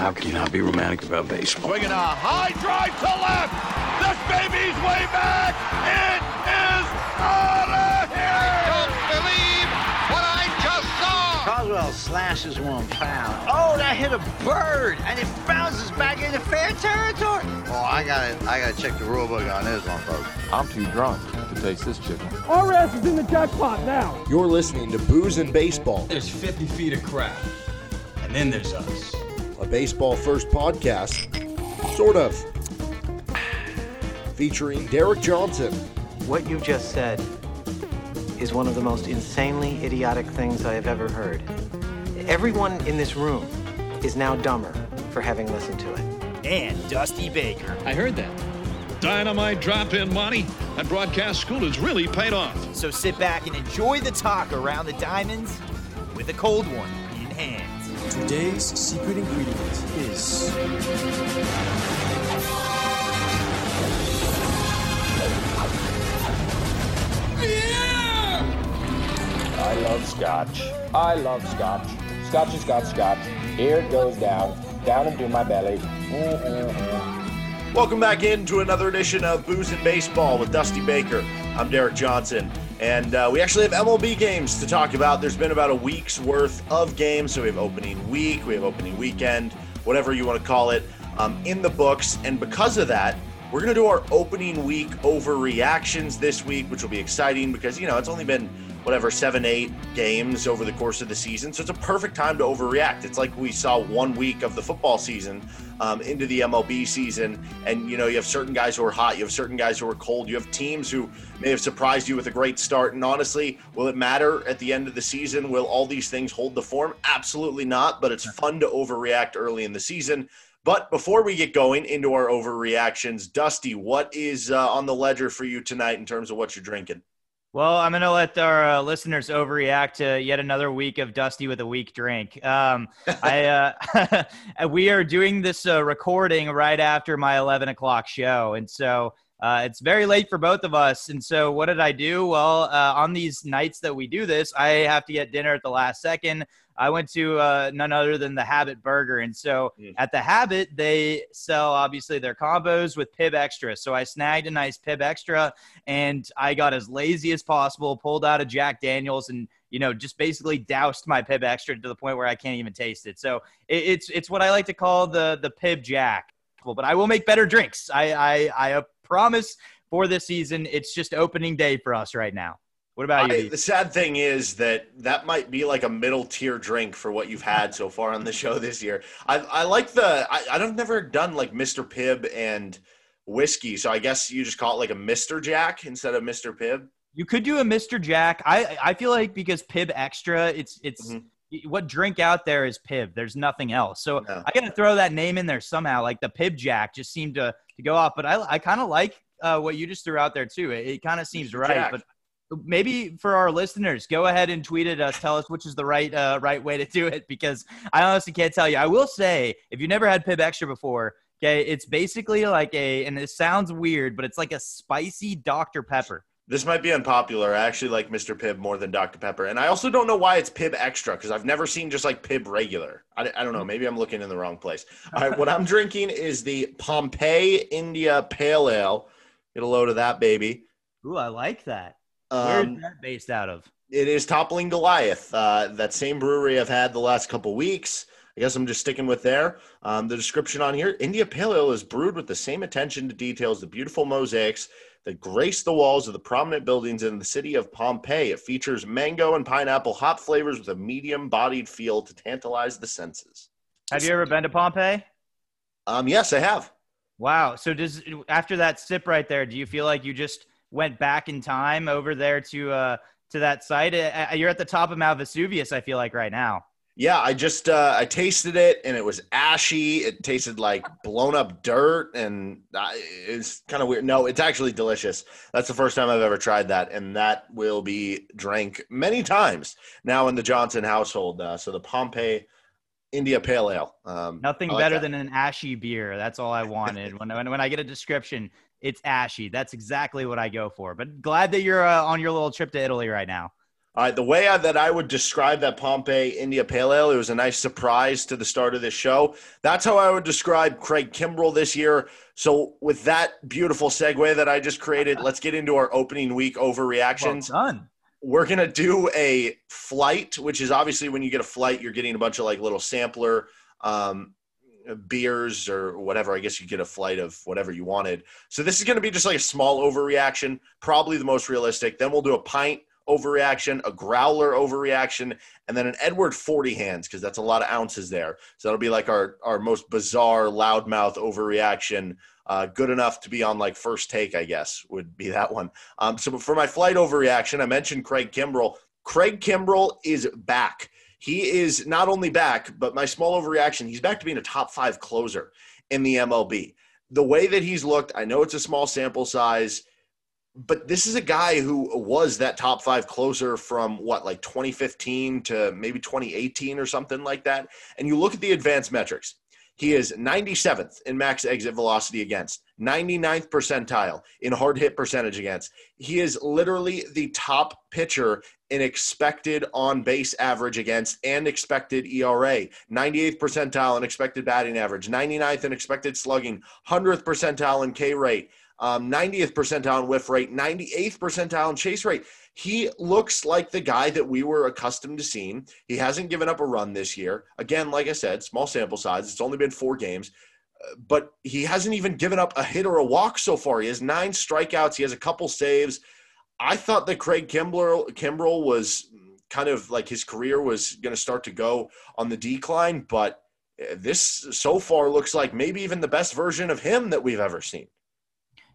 How can you not be romantic about baseball? Swinging a high drive to left. This baby's way back. It is out of here. I Don't believe what I just saw. Coswell slashes one foul. Oh, that hit a bird, and it bounces back into fair territory. Oh, I gotta, I gotta check the rule book on this one, folks. I'm too drunk to taste this chicken. Our ass is in the jackpot now. You're listening to Booze and Baseball, There's 50 feet of crap. And then there's us. A baseball first podcast, sort of, featuring Derek Johnson, What you just said is one of the most insanely idiotic things I have ever heard. Everyone in this room is now dumber for having listened to it. and Dusty Baker. I heard that. Dynamite drop in, Monty. That broadcast school has really paid off. So sit back and enjoy the talk around the diamonds with a cold one in hand. Today's secret ingredient is I love scotch. I love scotch. Scotch is got scotch. Here it goes down, down into my belly. Mm-mm-mm. Welcome back into another edition of Booze and Baseball with Dusty Baker. I'm Derek Johnson, and uh, we actually have MLB games to talk about. There's been about a week's worth of games, so we have opening week, we have opening weekend, whatever you want to call it, um, in the books. And because of that, we're going to do our opening week overreactions this week, which will be exciting because, you know, it's only been whatever, seven, eight games over the course of the season. So it's a perfect time to overreact. It's like we saw one week of the football season um, into the MLB season. And, you know, you have certain guys who are hot, you have certain guys who are cold, you have teams who may have surprised you with a great start. And honestly, will it matter at the end of the season? Will all these things hold the form? Absolutely not. But it's fun to overreact early in the season. But before we get going into our overreactions, Dusty, what is uh, on the ledger for you tonight in terms of what you're drinking? Well, I'm going to let our uh, listeners overreact to yet another week of Dusty with a weak drink. Um, I uh, we are doing this uh, recording right after my 11 o'clock show, and so uh, it's very late for both of us. And so, what did I do? Well, uh, on these nights that we do this, I have to get dinner at the last second. I went to uh, none other than the Habit Burger, and so Mm. at the Habit they sell obviously their combos with Pibb Xtra. So I snagged a nice Pibb Xtra, and I got as lazy as possible, pulled out a Jack Daniels, and you know just basically doused my Pibb Xtra to the point where I can't even taste it. So it, it's it's what I like to call the the Pibb Jack. But I will make better drinks. I I, I promise for this season. It's just opening day for us right now. What about I- you? the sad thing is that that might be like a middle tier drink for what you've had so far on the show this year. I, I like the I, I've never done like Mr. Pibb and whiskey, so I guess you just call it like a Mr. Jack instead of Mr. Pibb. You could do a Mr. Jack. I I feel like because Pibb Xtra, it's it's Mhm. What drink out there is Pibb. There's nothing else. So Yeah. I got to throw that name in there somehow. Like the Pibb Jack just seemed to to go off. But I I kind of like uh, what you just threw out there too. It, it kind of seems right. Jack. But maybe for our listeners, go ahead and tweet at us. Tell us which is the right uh, right way to do it because I honestly can't tell you. I will say if you never had Pibb Xtra before. Okay, it's basically like a, and it sounds weird, but it's like a spicy Dr. Pepper. This might be unpopular. I actually like Mr. Pibb more than Dr. Pepper. And I also don't know why it's Pibb Xtra because I've never seen just like Pibb regular. I, I don't know. Maybe I'm looking in the wrong place. All right. what I'm drinking is the Pompeii India Pale Ale. Get a load of that, baby. Ooh, I like that. Where Um, is that based out of? it is Toppling Goliath. Uh, that same brewery I've had the last couple weeks. I guess I'm just sticking with there. Um, the description on here India Pale Ale is brewed with the same attention to details, the beautiful mosaics that grace the walls of the prominent buildings in the city of Pompeii. It features mango and pineapple hop flavors with a medium bodied feel to tantalize the senses. Have you ever been to Pompeii? Um, yes, I have. Wow. So does after that sip right there, do you feel like you just went back in time over there to uh to that site? Uh, uh, You're at the top of Mount Vesuvius. I feel like right now. Yeah, I just uh, I tasted it and it was ashy. It tasted like blown up dirt and uh, it's kind of weird. No, it's actually delicious. That's the first time I've ever tried that, and that will be drank many times now in the Johnson household. Uh, so the Pompeii India Pale Ale. Um, Nothing like better that. than an ashy beer. That's all I wanted. when, when when I get a description, it's ashy. That's exactly what I go for. But glad that you're uh, on your little trip to Italy right now. All right, the way I, that I would describe that Pompeii India Pale Ale, it was a nice surprise to the start of this show. That's how I would describe Craig Kimbrel this year. So, with that beautiful segue that I just created, let's get into our opening week overreactions. Well done. We're gonna do a flight, which is obviously when you get a flight, you're getting a bunch of like little sampler um, beers or whatever. I guess you get a flight of whatever you wanted. So this is going to be just like a small overreaction, probably the most realistic. Then we'll do a pint overreaction, a growler overreaction, and then an Edward 40 hands because that's a lot of ounces there. So that'll be like our our most bizarre loudmouth overreaction. Uh, good enough to be on like first take, I guess would be that one. Um, so for my flight overreaction, I mentioned Craig Kimbrel. Craig Kimbrel is back. He is not only back, but my small overreaction, he's back to being a top five closer in the MLB. The way that he's looked, I know it's a small sample size but this is a guy who was that top five closer from what, like 2015 to maybe 2018 or something like that. And you look at the advanced metrics. He is 97th in max exit velocity against, 99th percentile in hard hit percentage against. He is literally the top pitcher in expected on base average against and expected ERA, 98th percentile in expected batting average, 99th in expected slugging, 100th percentile in K rate, um, 90th percentile whiff rate, 98th percentile chase rate. He looks like the guy that we were accustomed to seeing. He hasn't given up a run this year. Again, like I said, small sample size. It's only been four games, uh, but he hasn't even given up a hit or a walk so far. He has nine strikeouts. He has a couple saves. I thought that Craig Kimbrel, Kimbrel was kind of like his career was going to start to go on the decline, but uh, this so far looks like maybe even the best version of him that we've ever seen.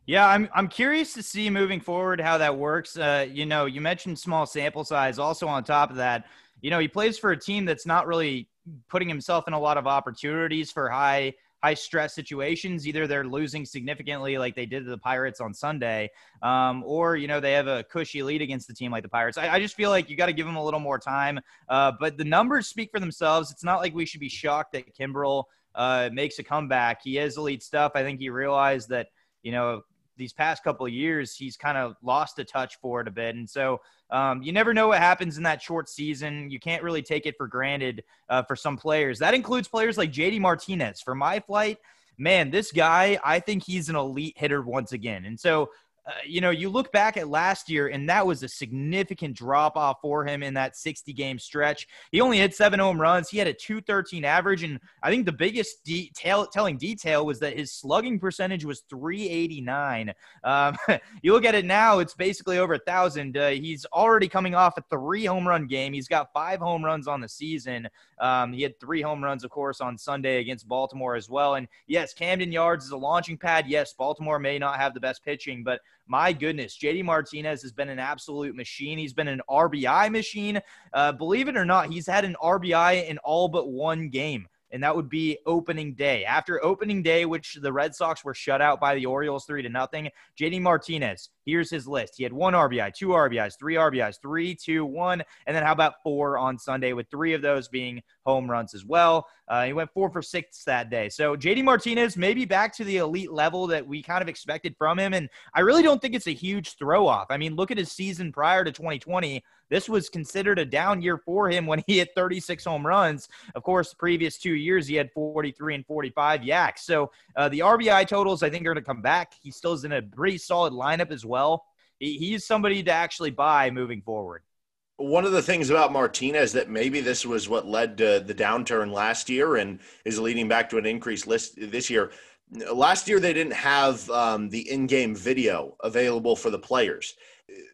Yeah, I'm I'm curious to see moving forward how that works. Uh, you know, you mentioned small sample size. Also, on top of that, you know, he plays for a team that's not really putting himself in a lot of opportunities for high high stress situations. Either they're losing significantly, like they did to the Pirates on Sunday, um, or you know they have a cushy lead against the team like the Pirates. I, I just feel like you got to give them a little more time. Uh, but the numbers speak for themselves. It's not like we should be shocked that Kimbrel uh, makes a comeback. He is elite stuff. I think he realized that you know these past couple of years, he's kind of lost a touch for it a bit. And so um, you never know what happens in that short season. You can't really take it for granted uh, for some players. That includes players like JD Martinez. For my flight, man, this guy, I think he's an elite hitter once again. And so uh, you know, you look back at last year, and that was a significant drop off for him in that 60 game stretch. He only hit seven home runs. He had a 213 average. And I think the biggest detail, telling detail was that his slugging percentage was 389. Um, you look at it now, it's basically over a 1,000. Uh, he's already coming off a three home run game. He's got five home runs on the season. Um, he had three home runs, of course, on Sunday against Baltimore as well. And yes, Camden Yards is a launching pad. Yes, Baltimore may not have the best pitching, but my goodness, JD Martinez has been an absolute machine. He's been an RBI machine. Uh, believe it or not, he's had an RBI in all but one game and that would be opening day. After opening day, which the Red Sox were shut out by the Orioles three to nothing, JD Martinez, here's his list. He had one RBI, two RBIs, three RBIs, three, two, one, and then how about four on Sunday, with three of those being home runs as well. Uh, he went four for six that day. So JD Martinez maybe back to the elite level that we kind of expected from him. And I really don't think it's a huge throw off. I mean, look at his season prior to 2020. This was considered a down year for him when he hit 36 home runs. Of course, the previous two years he had 43 and 45 yaks. So uh, the RBI totals I think are going to come back. He still is in a pretty solid lineup as well. He, he's somebody to actually buy moving forward. One of the things about Martinez that maybe this was what led to the downturn last year and is leading back to an increased list this year. Last year, they didn't have um, the in game video available for the players.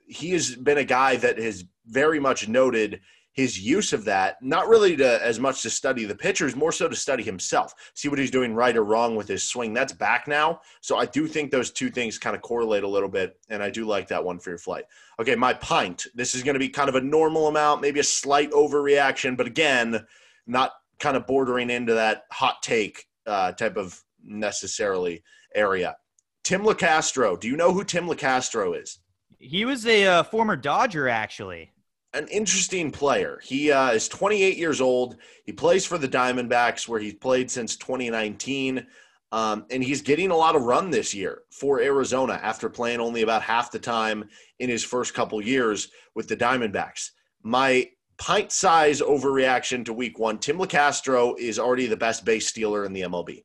He has been a guy that has very much noted his use of that, not really to as much to study the pitchers, more so to study himself, see what he's doing right or wrong with his swing. That's back now. So I do think those two things kind of correlate a little bit. And I do like that one for your flight. Okay, my pint. This is going to be kind of a normal amount, maybe a slight overreaction, but again, not kind of bordering into that hot take uh, type of necessarily area. Tim Locastro. Do you know who Tim Locastro is? He was a uh, former Dodger, actually. An interesting player. He uh, is 28 years old. He plays for the Diamondbacks, where he's played since 2019. Um, and he's getting a lot of run this year for Arizona after playing only about half the time in his first couple years with the Diamondbacks. My pint size overreaction to week one Tim Locastro is already the best base stealer in the MLB.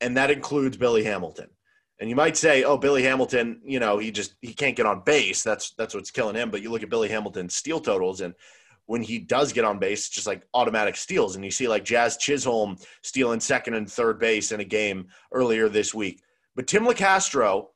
And that includes Billy Hamilton. And you might say, oh, Billy Hamilton, you know, he just he can't get on base. That's that's what's killing him. But you look at Billy Hamilton's steal totals, and when he does get on base, it's just like automatic steals. And you see like Jazz Chisholm stealing second and third base in a game earlier this week. But Tim Locastro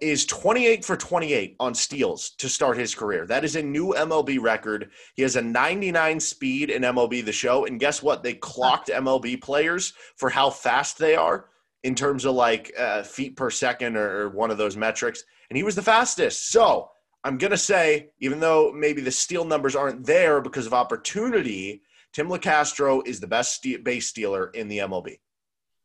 is 28 for 28 on steals to start his career. That is a new MLB record. He has a 99 speed in MLB the show. And guess what? They clocked MLB players for how fast they are in terms of like uh, feet per second or, one of those metrics. And he was the fastest. So I'm going to say, even though maybe the steal numbers aren't there because of opportunity, Tim Locastro is the best base stealer in the MLB.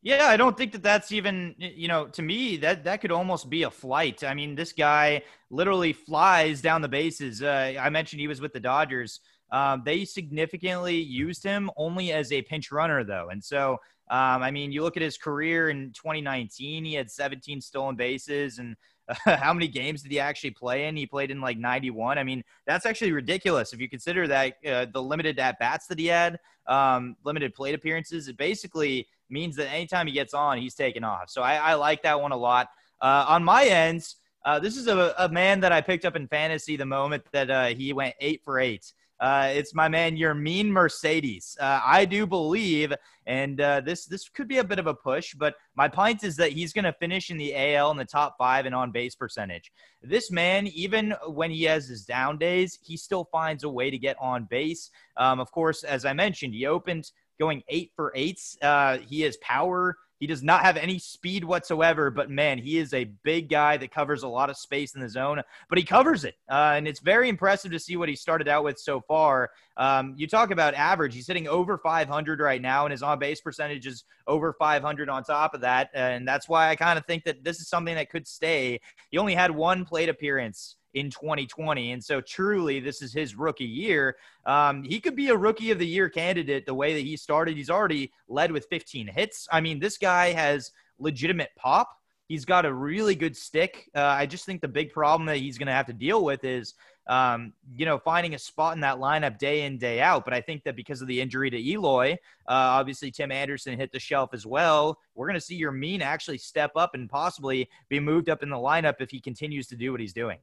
Yeah, I don't think that that's even, you know, to me, that that could almost be a flight. I mean, this guy literally flies down the bases. Uh, I mentioned he was with the Dodgers. Um, they significantly used him only as a pinch runner, though. And so, um, I mean, you look at his career in 2019, he had 17 stolen bases and how many games did he actually play in? He played in like 91. I mean, that's actually ridiculous if you consider that uh, the limited at bats that he had, um, limited plate appearances. It basically means that anytime he gets on, he's taking off. So I, I like that one a lot. Uh, on my end, uh, this is a, a, man that I picked up in fantasy the moment that uh, he went eight for eight. Uh, it's my man, Yermin Mercedes. Uh, I do believe, and uh, this this could be a bit of a push, but my point is that he's going to finish in the AL in the top five and on base percentage. This man, even when he has his down days, he still finds a way to get on base. Um, of course, as I mentioned, he opened going eight for eights. Uh, he has power. He does not have any speed whatsoever, but man, he is a big guy that covers a lot of space in the zone, but he covers it. Uh, and it's very impressive to see what he started out with so far. Um, you talk about average, he's hitting over 500 right now, and his on base percentage is over 500 on top of that. And that's why I kind of think that this is something that could stay. He only had one plate appearance in 2020. And so, truly, this is his rookie year. Um, he could be a rookie of the year candidate the way that he started. He's already led with 15 hits. I mean, this guy has legitimate pop. He's got a really good stick. Uh, I just think the big problem that he's going to have to deal with is, um, you know, finding a spot in that lineup day in, day out. But I think that because of the injury to Eloy, uh, obviously Tim Anderson hit the shelf as well. We're going to see Yermin actually step up and possibly be moved up in the lineup if he continues to do what he's doing.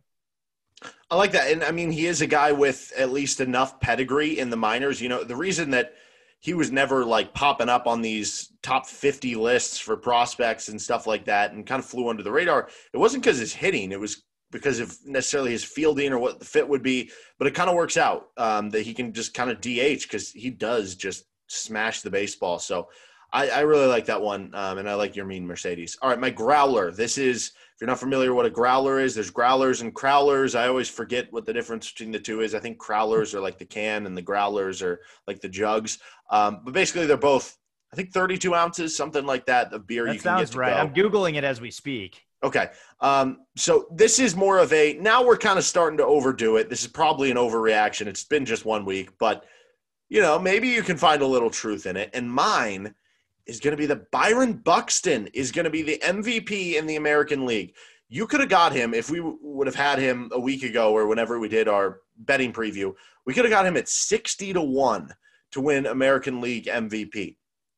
I like that. And I mean, he is a guy with at least enough pedigree in the minors. You know, the reason that he was never like popping up on these top 50 lists for prospects and stuff like that and kind of flew under the radar, it wasn't because his hitting, it was because of necessarily his fielding or what the fit would be. But it kind of works out um, that he can just kind of DH because he does just smash the baseball. So I, I really like that one. Um, and I like Yermin Mercedes. All right, my growler. This is you're not familiar what a growler is, there's growlers and crowlers. I always forget what the difference between the two is. I think crowlers are like the can and the growlers are like the jugs. Um, but basically, they're both, I think, 32 ounces, something like that, of beer that you can get sounds right. Go. I'm Googling it as we speak. Okay. Um, so this is more of a, now we're kind of starting to overdo it. This is probably an overreaction. It's been just one week, but, you know, maybe you can find a little truth in it. And mine is going to be the Byron Buxton is going to be the MVP in the American League. You could have got him if we would have had him a week ago or whenever we did our betting preview. We could have got him at 60 to 1 to win American League MVP.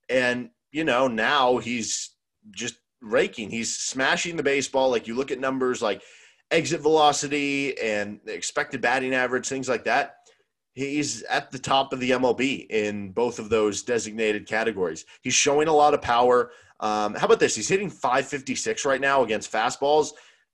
And, you know, now he's just raking. He's smashing the baseball. Like you look at numbers like exit velocity and expected batting average, things like that he's at the top of the MLB in both of those designated categories. He's showing a lot of power. Um, how about this? He's hitting 556 right now against fastballs.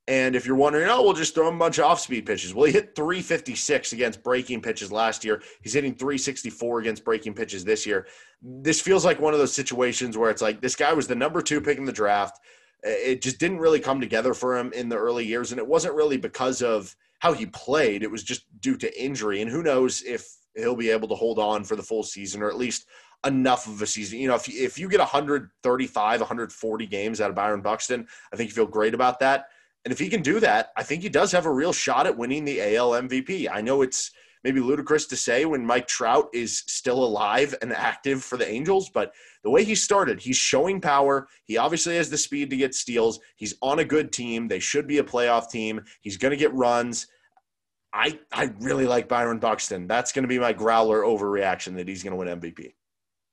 And if you're wondering, oh, we'll just throw him a bunch of off speed pitches. Well, he hit 356 against breaking pitches last year. He's hitting 364 against breaking pitches this year. This feels like one of those situations where it's like this guy was the number two pick in the draft. It just didn't really come together for him in the early years. And it wasn't really because of how he played. It was just due to injury, and who knows if he'll be able to hold on for the full season or at least enough of a season. You know, if you, if you get 135, 140 games out of Byron Buxton, I think you feel great about that. And if he can do that, I think he does have a real shot at winning the AL MVP. I know it's maybe ludicrous to say when Mike Trout is still alive and active for the Angels, but the way he started, he's showing power. He obviously has the speed to get steals. He's on a good team. They should be a playoff team. He's going to get runs. I I really like Byron Buxton. That's going to be my growler overreaction that he's going to win MVP.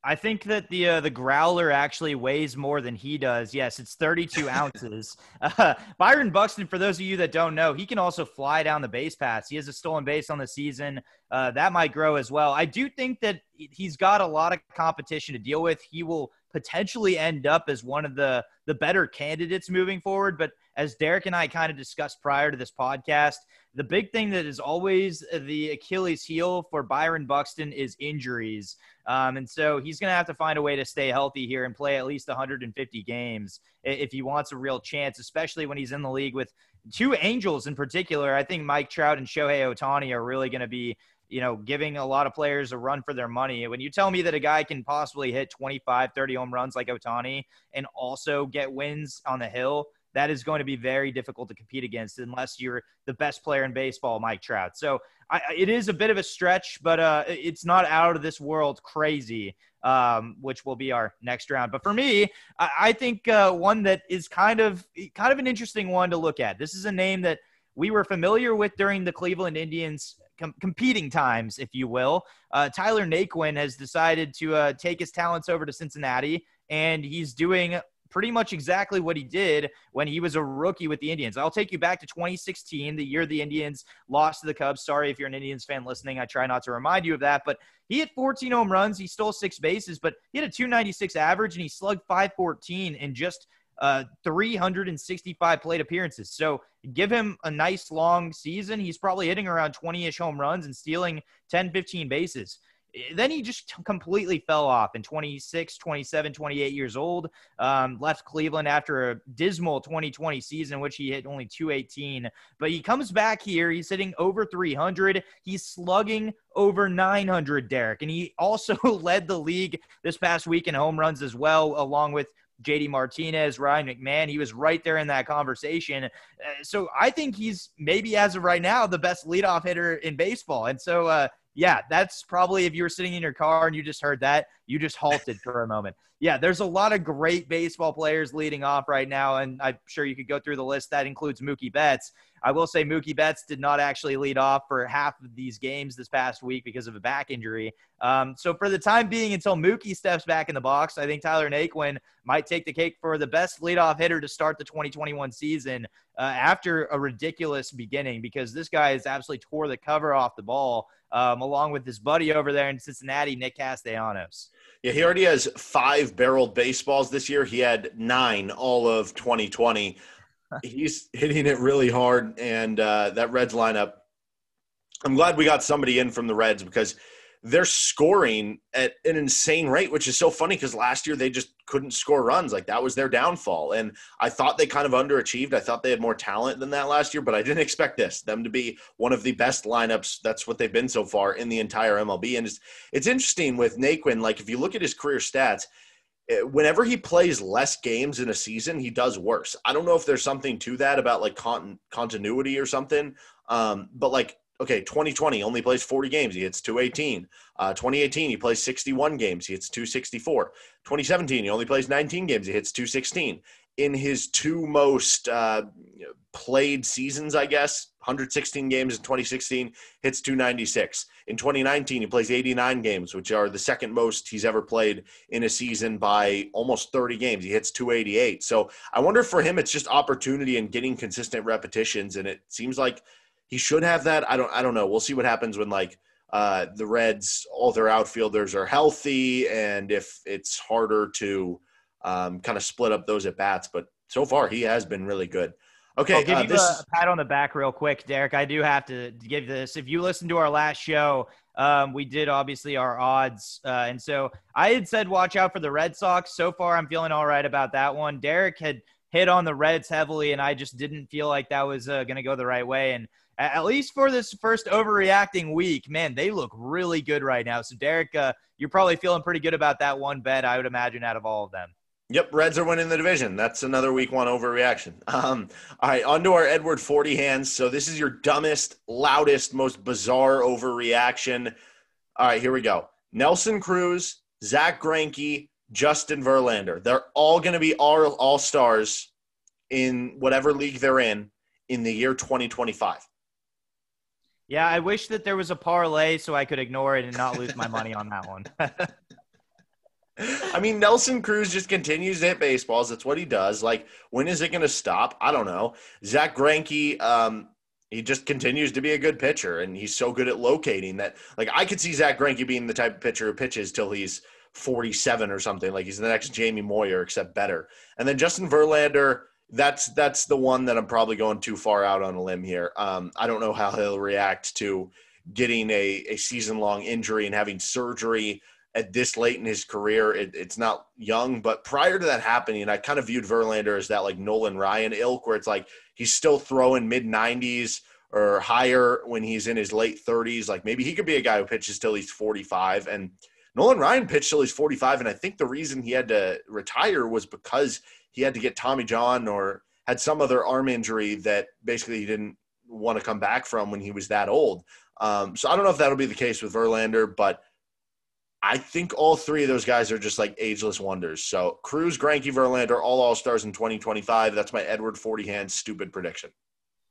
I think that the uh, the growler actually weighs more than he does. Yes, it's 32 ounces. Uh, Byron Buxton, for those of you that don't know, he can also fly down the base pass. He has a stolen base on the season. Uh, that might grow as well. I do think that he's got a lot of competition to deal with. He will potentially end up as one of the the better candidates moving forward. But as Derek and I kind of discussed prior to this podcast, the big thing that is always the Achilles heel for Byron Buxton is injuries. Um, and so he's going to have to find a way to stay healthy here and play at least 150 games if he wants a real chance, especially when he's in the league with two Angels in particular. I think Mike Trout and Shohei Ohtani are really going to be you know, giving a lot of players a run for their money. When you tell me that a guy can possibly hit 25, 30 home runs like Ohtani and also get wins on the hill, that is going to be very difficult to compete against unless you're the best player in baseball, Mike Trout. So I, it is a bit of a stretch, but uh, it's not out of this world crazy, um, which will be our next round. But for me, I, I think uh, one that is kind of kind of an interesting one to look at. This is a name that we were familiar with during the Cleveland Indians com- competing times, if you will. Uh, Tyler Naquin has decided to uh, take his talents over to Cincinnati, and he's doing pretty much exactly what he did when he was a rookie with the Indians. I'll take you back to 2016, the year the Indians lost to the Cubs. Sorry if you're an Indians fan listening. I try not to remind you of that, but he hit 14 home runs. He stole six bases, but he had a 296 average and he slugged 514 in just uh, 365 plate appearances. So give him a nice long season. He's probably hitting around 20 ish home runs and stealing 10, 15 bases. Then he just completely fell off in 26, 27, 28 years old. Um, left Cleveland after a dismal 2020 season, which he hit only 218. But he comes back here. He's hitting over 300. He's slugging over 900, Derek. And he also led the league this past week in home runs as well, along with JD Martinez, Ryan McMahon. He was right there in that conversation. Uh, so I think he's maybe as of right now the best leadoff hitter in baseball. And so, uh, yeah, that's probably if you were sitting in your car and you just heard that, you just halted for a moment. Yeah, there's a lot of great baseball players leading off right now, and I'm sure you could go through the list. That includes Mookie Betts. I will say Mookie Betts did not actually lead off for half of these games this past week because of a back injury. Um, so for the time being, until Mookie steps back in the box, I think Tyler Naquin might take the cake for the best leadoff hitter to start the 2021 season uh, after a ridiculous beginning because this guy has absolutely tore the cover off the ball, um, along with his buddy over there in Cincinnati, Nick Castellanos. Yeah, he already has five barreled baseballs this year. He had nine all of 2020 he's hitting it really hard, and uh, that Reds lineup. I'm glad we got somebody in from the Reds because they're scoring at an insane rate, which is so funny because last year they just couldn't score runs. Like that was their downfall. And I thought they kind of underachieved. I thought they had more talent than that last year, but I didn't expect this, them to be one of the best lineups. That's what they've been so far in the entire MLB. And it's, it's interesting with Naquin. Like if you look at his career stats, Eh, whenever he plays less games in a season, he does worse. I don't know if there's something to that about like con- continuity or something. Um, but like, okay, 2020 only plays 40 games. He hits 218. Uh, 2018, he plays 61 games. He hits 264. 2017, he only plays 19 games. He hits 216 in his two most uh, played seasons, I guess, 116 games in 2016, hits 296. In 2019, he plays 89 games, which are the second most he's ever played in a season by almost 30 games. He hits 288. So I wonder for him it's just opportunity and getting consistent repetitions, and it seems like he should have that. I don't. I don't know. We'll see what happens when like uh, the Reds, all their outfielders are healthy, and if it's harder to um, kind of split up those at bats. But so far, he has been really good. Okay, I'll give uh, you this... a pat on the back real quick, Derek. I do have to give this. If you listen to our last show, um, we did obviously our odds, uh, and so I had said watch out for the Red Sox. So far, I'm feeling all right about that one. Derek had hit on the Reds heavily, and I just didn't feel like that was uh, going to go the right way. And at least for this first overreacting week, man, they look really good right now. So, Derek, uh, you're probably feeling pretty good about that one bet, I would imagine, out of all of them. Yep, Reds are winning the division. That's another week one overreaction. Um, all right, on to our Edward 40 hands. So this is your dumbest, loudest, most bizarre overreaction. All right, here we go. Nelson Cruz, Zach Greinke, Justin Verlander. They're all going to be all, all stars in whatever league they're in in the year 2025. Yeah, I wish that there was a parlay so I could ignore it and not lose my money on that one. I mean, Nelson Cruz just continues to hit baseballs. That's what he does. Like, when is it going to stop? I don't know. Zach Greinke, um, he just continues to be a good pitcher, and he's so good at locating that. Like, I could see Zach Greinke being the type of pitcher who pitches till he's 47 or something. Like, he's the next Jamie Moyer, except better. And then Justin Verlander, that's that's the one that I'm probably going too far out on a limb here. Um, I don't know how he'll react to getting a, a season long injury and having surgery at this late in his career. It, it's not young, but prior to that happening, I kind of viewed Verlander as that like Nolan Ryan ilk, where it's like he's still throwing mid 90s or higher when he's in his late 30s. Like maybe he could be a guy who pitches till he's 45. And Nolan Ryan pitched till he's 45. And I think the reason he had to retire was because he had to get Tommy John or had some other arm injury that basically he didn't want to come back from when he was that old. Um, so I don't know if that'll be the case with Verlander, but I think all three of those guys are just like ageless wonders. So Cruz, Greinke, Verlander, all All Stars in 2025. That's my Edward Forty Hands stupid prediction.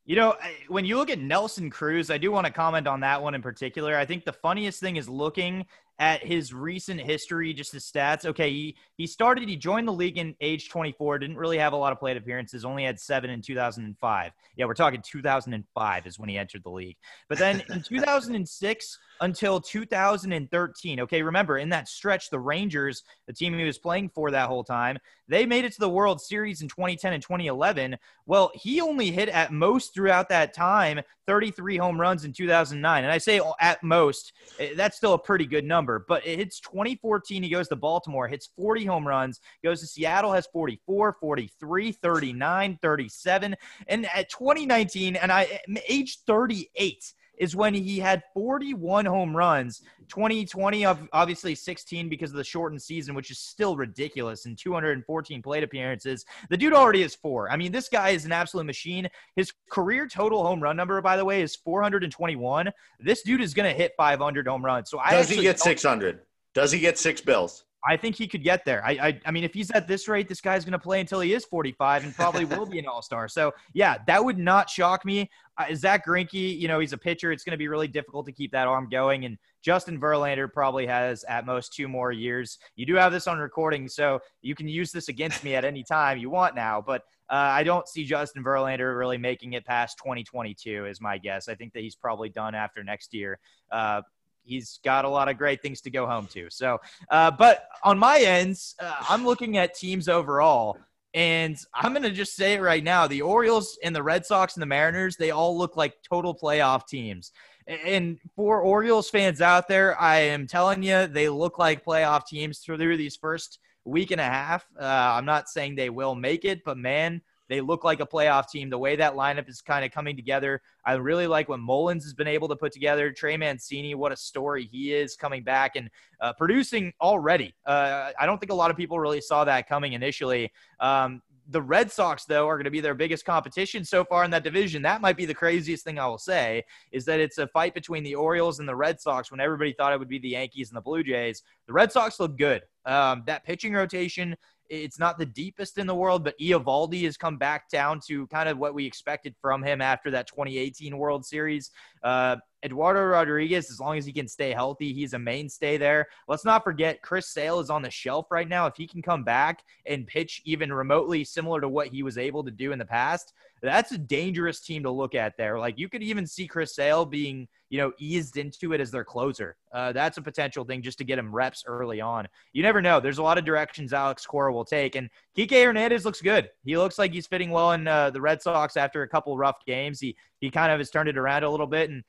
You know, when you look at Nelson Cruz, I do want to comment on that one in particular. I think the funniest thing is looking at his recent history, just his stats. Okay, he, he started, he joined the league in age 24, didn't really have a lot of plate appearances, only had seven in 2005. Yeah, we're talking 2005 is when he entered the league. But then in 2006 until 2013, okay, remember in that stretch, the Rangers, the team he was playing for that whole time, they made it to the World Series in 2010 and 2011. Well, he only hit at most throughout that time 33 home runs in 2009. And I say at most, eh, that's still a pretty good number. But it hits 2014, he goes to Baltimore, hits 40 home runs, goes to Seattle, has 44, 43, 39, 37. And at 2019, and I age 38 is when he had 41 home runs. 2020, obviously 16 because of the shortened season, which is still ridiculous, and 214 plate appearances. The dude already is four. I mean, this guy is an absolute machine. His career total home run number, by the way, is 421. This dude is going to hit 500 home runs. So I does he get 600? Does he get six bills? I think he could get there. I, I, I mean, if he's at this rate, this guy's going to play until he is 45 and probably will be an all star. So, yeah, that would not shock me. Uh, Zach Greinke, you know, he's a pitcher. It's going to be really difficult to keep that arm going. And Justin Verlander probably has at most two more years. You do have this on recording, so you can use this against me at any time you want now. But uh, I don't see Justin Verlander really making it past 2022, is my guess. I think that he's probably done after next year. Uh, he's got a lot of great things to go home to. So, uh, but on my ends, uh, I'm looking at teams overall. And I'm going to just say it right now the Orioles and the Red Sox and the Mariners, they all look like total playoff teams. And for Orioles fans out there, I am telling you, they look like playoff teams through these first week and a half. Uh, I'm not saying they will make it, but man, they look like a playoff team. The way that lineup is kind of coming together, I really like what Mullins has been able to put together. Trey Mancini, what a story he is coming back and uh, producing already. Uh, I don't think a lot of people really saw that coming initially. Um, the Red Sox, though, are going to be their biggest competition so far in that division. That might be the craziest thing I will say is that it's a fight between the Orioles and the Red Sox when everybody thought it would be the Yankees and the Blue Jays. The Red Sox look good. Um, that pitching rotation it's not the deepest in the world, but Eovaldi has come back down to kind of what we expected from him after that 2018 World Series. Uh, Eduardo Rodriguez, as long as he can stay healthy, he's a mainstay there. Let's not forget Chris Sale is on the shelf right now. If he can come back and pitch even remotely similar to what he was able to do in the past, that's a dangerous team to look at there. Like you could even see Chris Sale being, you know, eased into it as their closer. Uh, that's a potential thing just to get him reps early on. You never know. There's a lot of directions Alex Cora will take. And Kike Hernandez looks good. He looks like he's fitting well in uh, the Red Sox after a couple rough games. He he kind of has turned it around a little bit. And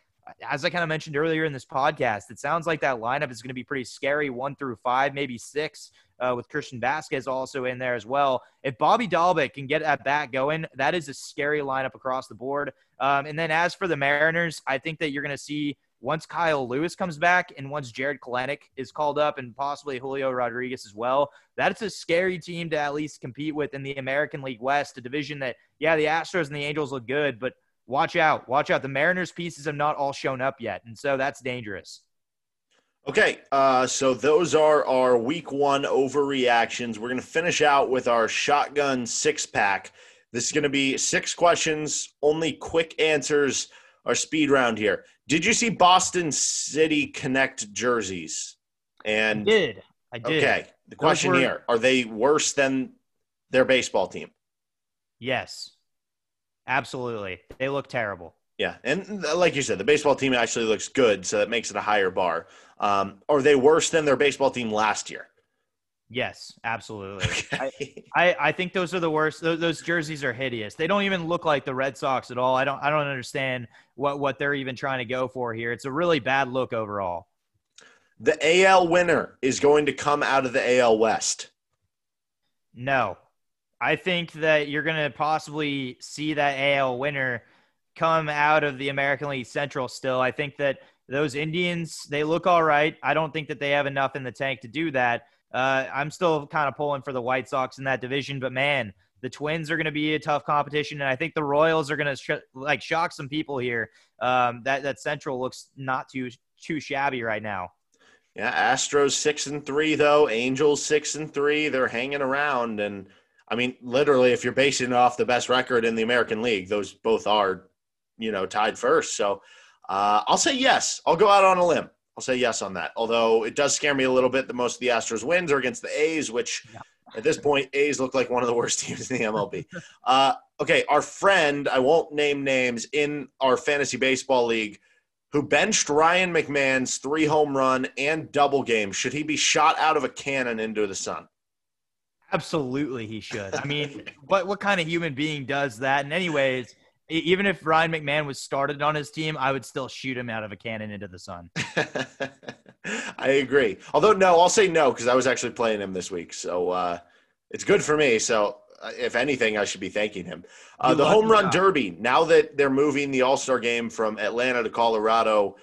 as I kind of mentioned earlier in this podcast, it sounds like that lineup is going to be pretty scary, one through five, maybe six, uh, with Christian Vazquez also in there as well. If Bobby Dalbec can get that bat going, that is a scary lineup across the board. Um, and then as for the Mariners, I think that you're going to see once Kyle Lewis comes back and once Jarred Kelenic is called up and possibly Julio Rodriguez as well, that's a scary team to at least compete with in the American League West, a division that, yeah, the Astros and the Angels look good, but – watch out. Watch out. The Mariners pieces have not all shown up yet. And so that's dangerous. Okay, uh, so those are our week one overreactions. We're going to finish out with our shotgun six pack. This is going to be six questions, only quick answers our speed round here. Did you see Boston City Connect jerseys? And I did. I did. Okay. The question were- here: Are they worse than their baseball team? Yes. Absolutely. They look terrible. Yeah, and like you said, the baseball team actually looks good, so that makes it a higher bar. Um, are they worse than their baseball team last year? Yes, absolutely. I, I, I think those are the worst. Those, those jerseys are hideous. They don't even look like the Red Sox at all. I don't I don't understand what what they're even trying to go for here. It's a really bad look overall. The AL winner is going to come out of the AL West. No. I think that you're going to possibly see that AL winner come out of the American League Central still. I think that those Indians, they look all right. I don't think that they have enough in the tank to do that. Uh, I'm still kind of pulling for the White Sox in that division, but man, the Twins are going to be a tough competition, and I think the Royals are going to sh- like shock some people here. Um, that that Central looks not too too shabby right now. Yeah, Astros six and three though. Angels six and three. They're hanging around, and I mean, literally, if you're basing it off the best record in the American League, those both are, you know, tied first. So uh, I'll say yes. I'll go out on a limb. I'll say yes on that. Although it does scare me a little bit that most of the Astros wins are against the A's, which at this point, A's look like one of the worst teams in the MLB. Uh, okay, our friend, I won't name names, in our fantasy baseball league, who benched Ryan McMahon's three home run and double game, should he be shot out of a cannon into the sun? Absolutely, he should. I mean, what what kind of human being does that? And anyways, even if Ryan McMahon was started on his team, I would still shoot him out of a cannon into the sun. I agree. Although no, I'll say no because I was actually playing him this week, so uh, it's good for me. So uh, if anything, I should be thanking him. Uh, the home run derby. Now that they're moving the All Star game from Atlanta to Colorado,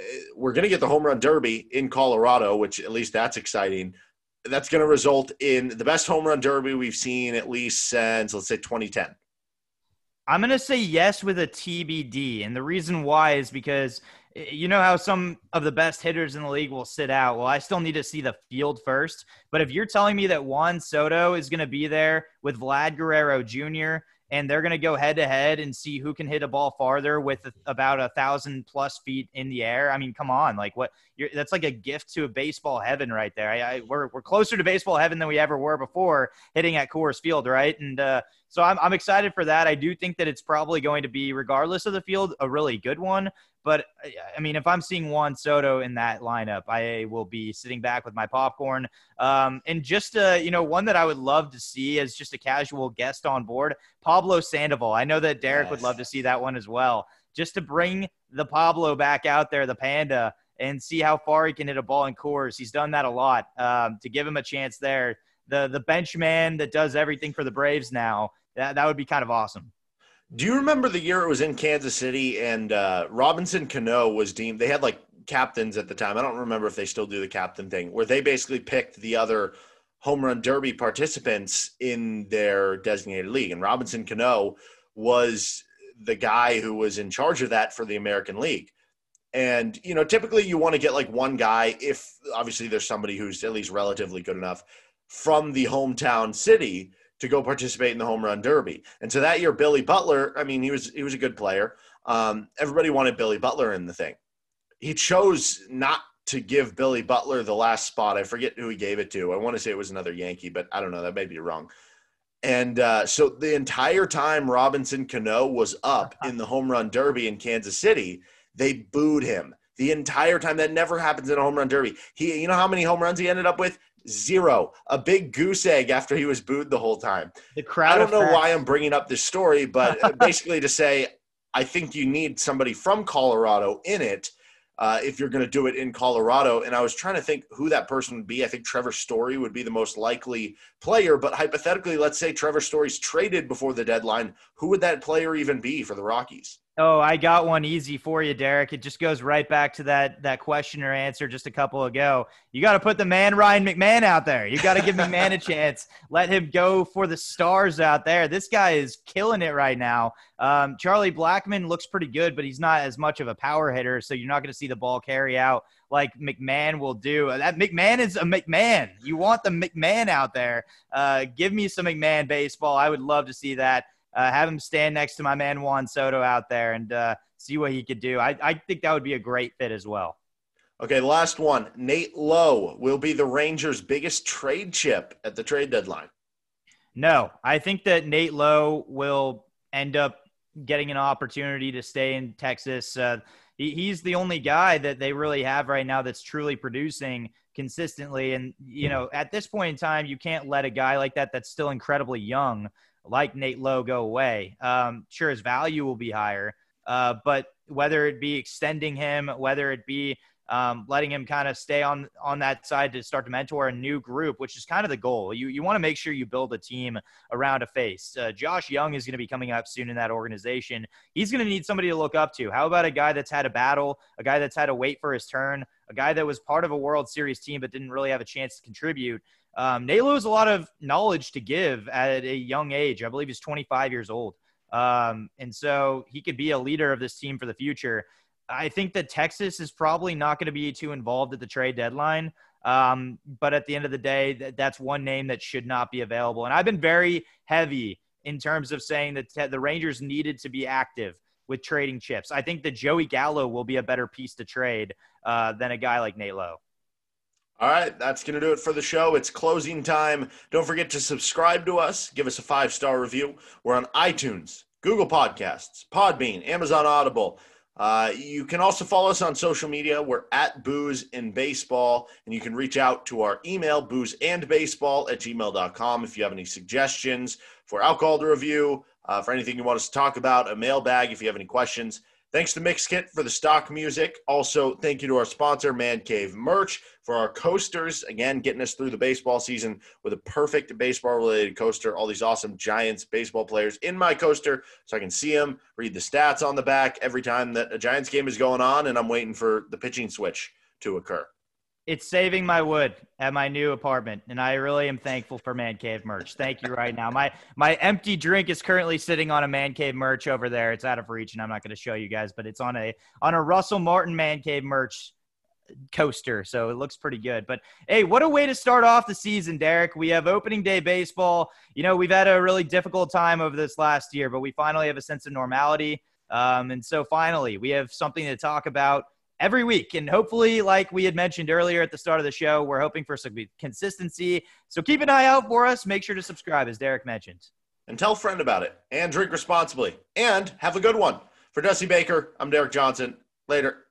uh, we're going to get the home run derby in Colorado, which at least that's exciting. That's going to result in the best home run derby we've seen at least since let's say 2010. I'm going to say yes with a TBD. And the reason why is because you know how some of the best hitters in the league will sit out. Well, I still need to see the field first. But if you're telling me that Juan Soto is going to be there with Vlad Guerrero Jr., and they're going to go head to head and see who can hit a ball farther with about a thousand plus feet in the air. I mean, come on, like what? You're, that's like a gift to a baseball heaven right there. I, I, we're we're closer to baseball heaven than we ever were before hitting at Coors Field, right? And uh, so I'm I'm excited for that. I do think that it's probably going to be, regardless of the field, a really good one. But I mean, if I'm seeing Juan Soto in that lineup, I will be sitting back with my popcorn. Um, and just uh, you know, one that I would love to see as just a casual guest on board, Pablo Sandoval. I know that Derek would love to see that one as well. Just to bring the Pablo back out there, the Panda, and see how far he can hit a ball in Coors. He's done that a lot. Um, to give him a chance there, the the bench man that does everything for the Braves now, that, that would be kind of awesome. Do you remember the year it was in Kansas City and uh, Robinson Cano was deemed? They had like captains at the time. I don't remember if they still do the captain thing, where they basically picked the other home run derby participants in their designated league. And Robinson Cano was the guy who was in charge of that for the American League. And, you know, typically you want to get like one guy, if obviously there's somebody who's at least relatively good enough from the hometown city to go participate in the home run derby. And so that year, Billy Butler, I mean, he was he was a good player. Um, everybody wanted Billy Butler in the thing. He chose not to give Billy Butler the last spot. I forget who he gave it to. I want to say it was another Yankee, but I don't know. That may be wrong. And uh, so the entire time Robinson Cano was up in the home run derby in Kansas City, they booed him the entire time. That never happens in a home run derby. He, you know how many home runs he ended up with? Zero. A big goose egg after he was booed the whole time. The crowd. I don't know why I'm bringing up this story, but basically to say I think you need somebody from Colorado in it uh, if you're going to do it in Colorado. And I was trying to think who that person would be. I think Trevor Story would be the most likely player. But hypothetically, let's say Trevor Story's traded before the deadline. Who would that player even be for the Rockies? Oh, I got one easy for you, Derek. It just goes right back to that that question or answer just a couple ago. You got to put the man Ryan McMahon out there. You got to give McMahon a chance. Let him go for the stars out there. This guy is killing it right now. Um, Charlie Blackmon looks pretty good, but he's not as much of a power hitter, so you're not going to see the ball carry out like McMahon will do. That McMahon is a McMahon. You want the McMahon out there. Uh, give me some McMahon baseball. I would love to see that. Uh, have him stand next to my man Juan Soto out there and uh, see what he could do. I, I think that would be a great fit as well. Okay, last one. Nate Lowe will be the Rangers' biggest trade chip at the trade deadline. No, I think that Nate Lowe will end up getting an opportunity to stay in Texas. Uh, he, he's the only guy that they really have right now that's truly producing consistently. And, you know, at this point in time, you can't let a guy like that that's still incredibly young, like Nate Lowe, go away. Um, sure, his value will be higher, uh, but whether it be extending him, whether it be um, letting him kind of stay on on that side to start to mentor a new group, which is kind of the goal. You you want to make sure you build a team around a face. Uh, Josh Jung is going to be coming up soon in that organization. He's going to need somebody to look up to. How about a guy that's had a battle, a guy that's had to wait for his turn, a guy that was part of a World Series team but didn't really have a chance to contribute. Um, Nalo has a lot of knowledge to give at a young age. I believe he's 25 years old. Um, and so he could be a leader of this team for the future. I think that Texas is probably not going to be too involved at the trade deadline. Um, but at the end of the day, th- that's one name that should not be available. And I've been very heavy in terms of saying that the Rangers needed to be active with trading chips. I think that Joey Gallo will be a better piece to trade uh, than a guy like Nate Lowe. All right, that's going to do it for the show. It's closing time. Don't forget to subscribe to us. Give us a five star review. We're on iTunes, Google Podcasts, Podbean, Amazon Audible. Uh, you can also follow us on social media. We're at Booze in Baseball, and you can reach out to our email, booze and baseball at gmail.com if you have any suggestions for alcohol to review, uh, for anything you want us to talk about, a mailbag if you have any questions. Thanks to Mixkit for the stock music. Also, thank you to our sponsor, Man Cave Merch, for our coasters. Again, getting us through the baseball season with a perfect baseball related coaster. All these awesome Giants baseball players in my coaster so I can see them, read the stats on the back every time that a Giants game is going on, and I'm waiting for the pitching switch to occur it's saving my wood at my new apartment and i really am thankful for man cave merch. Thank you right now. My my empty drink is currently sitting on a man cave merch over there. It's out of reach and i'm not going to show you guys but it's on a on a russell martin man cave merch coaster so it looks pretty good. But hey what a way to start off the season derek. We have opening day baseball. You know we've had a really difficult time over this last year but we finally have a sense of normality. Um, and so finally we have something to talk about every week. And hopefully, like we had mentioned earlier at the start of the show, we're hoping for some consistency. So keep an eye out for us. Make sure to subscribe, as Derek mentioned. And tell a friend about it. And drink responsibly. And have a good one. For Dusty Baker, I'm Derek Johnson. Later.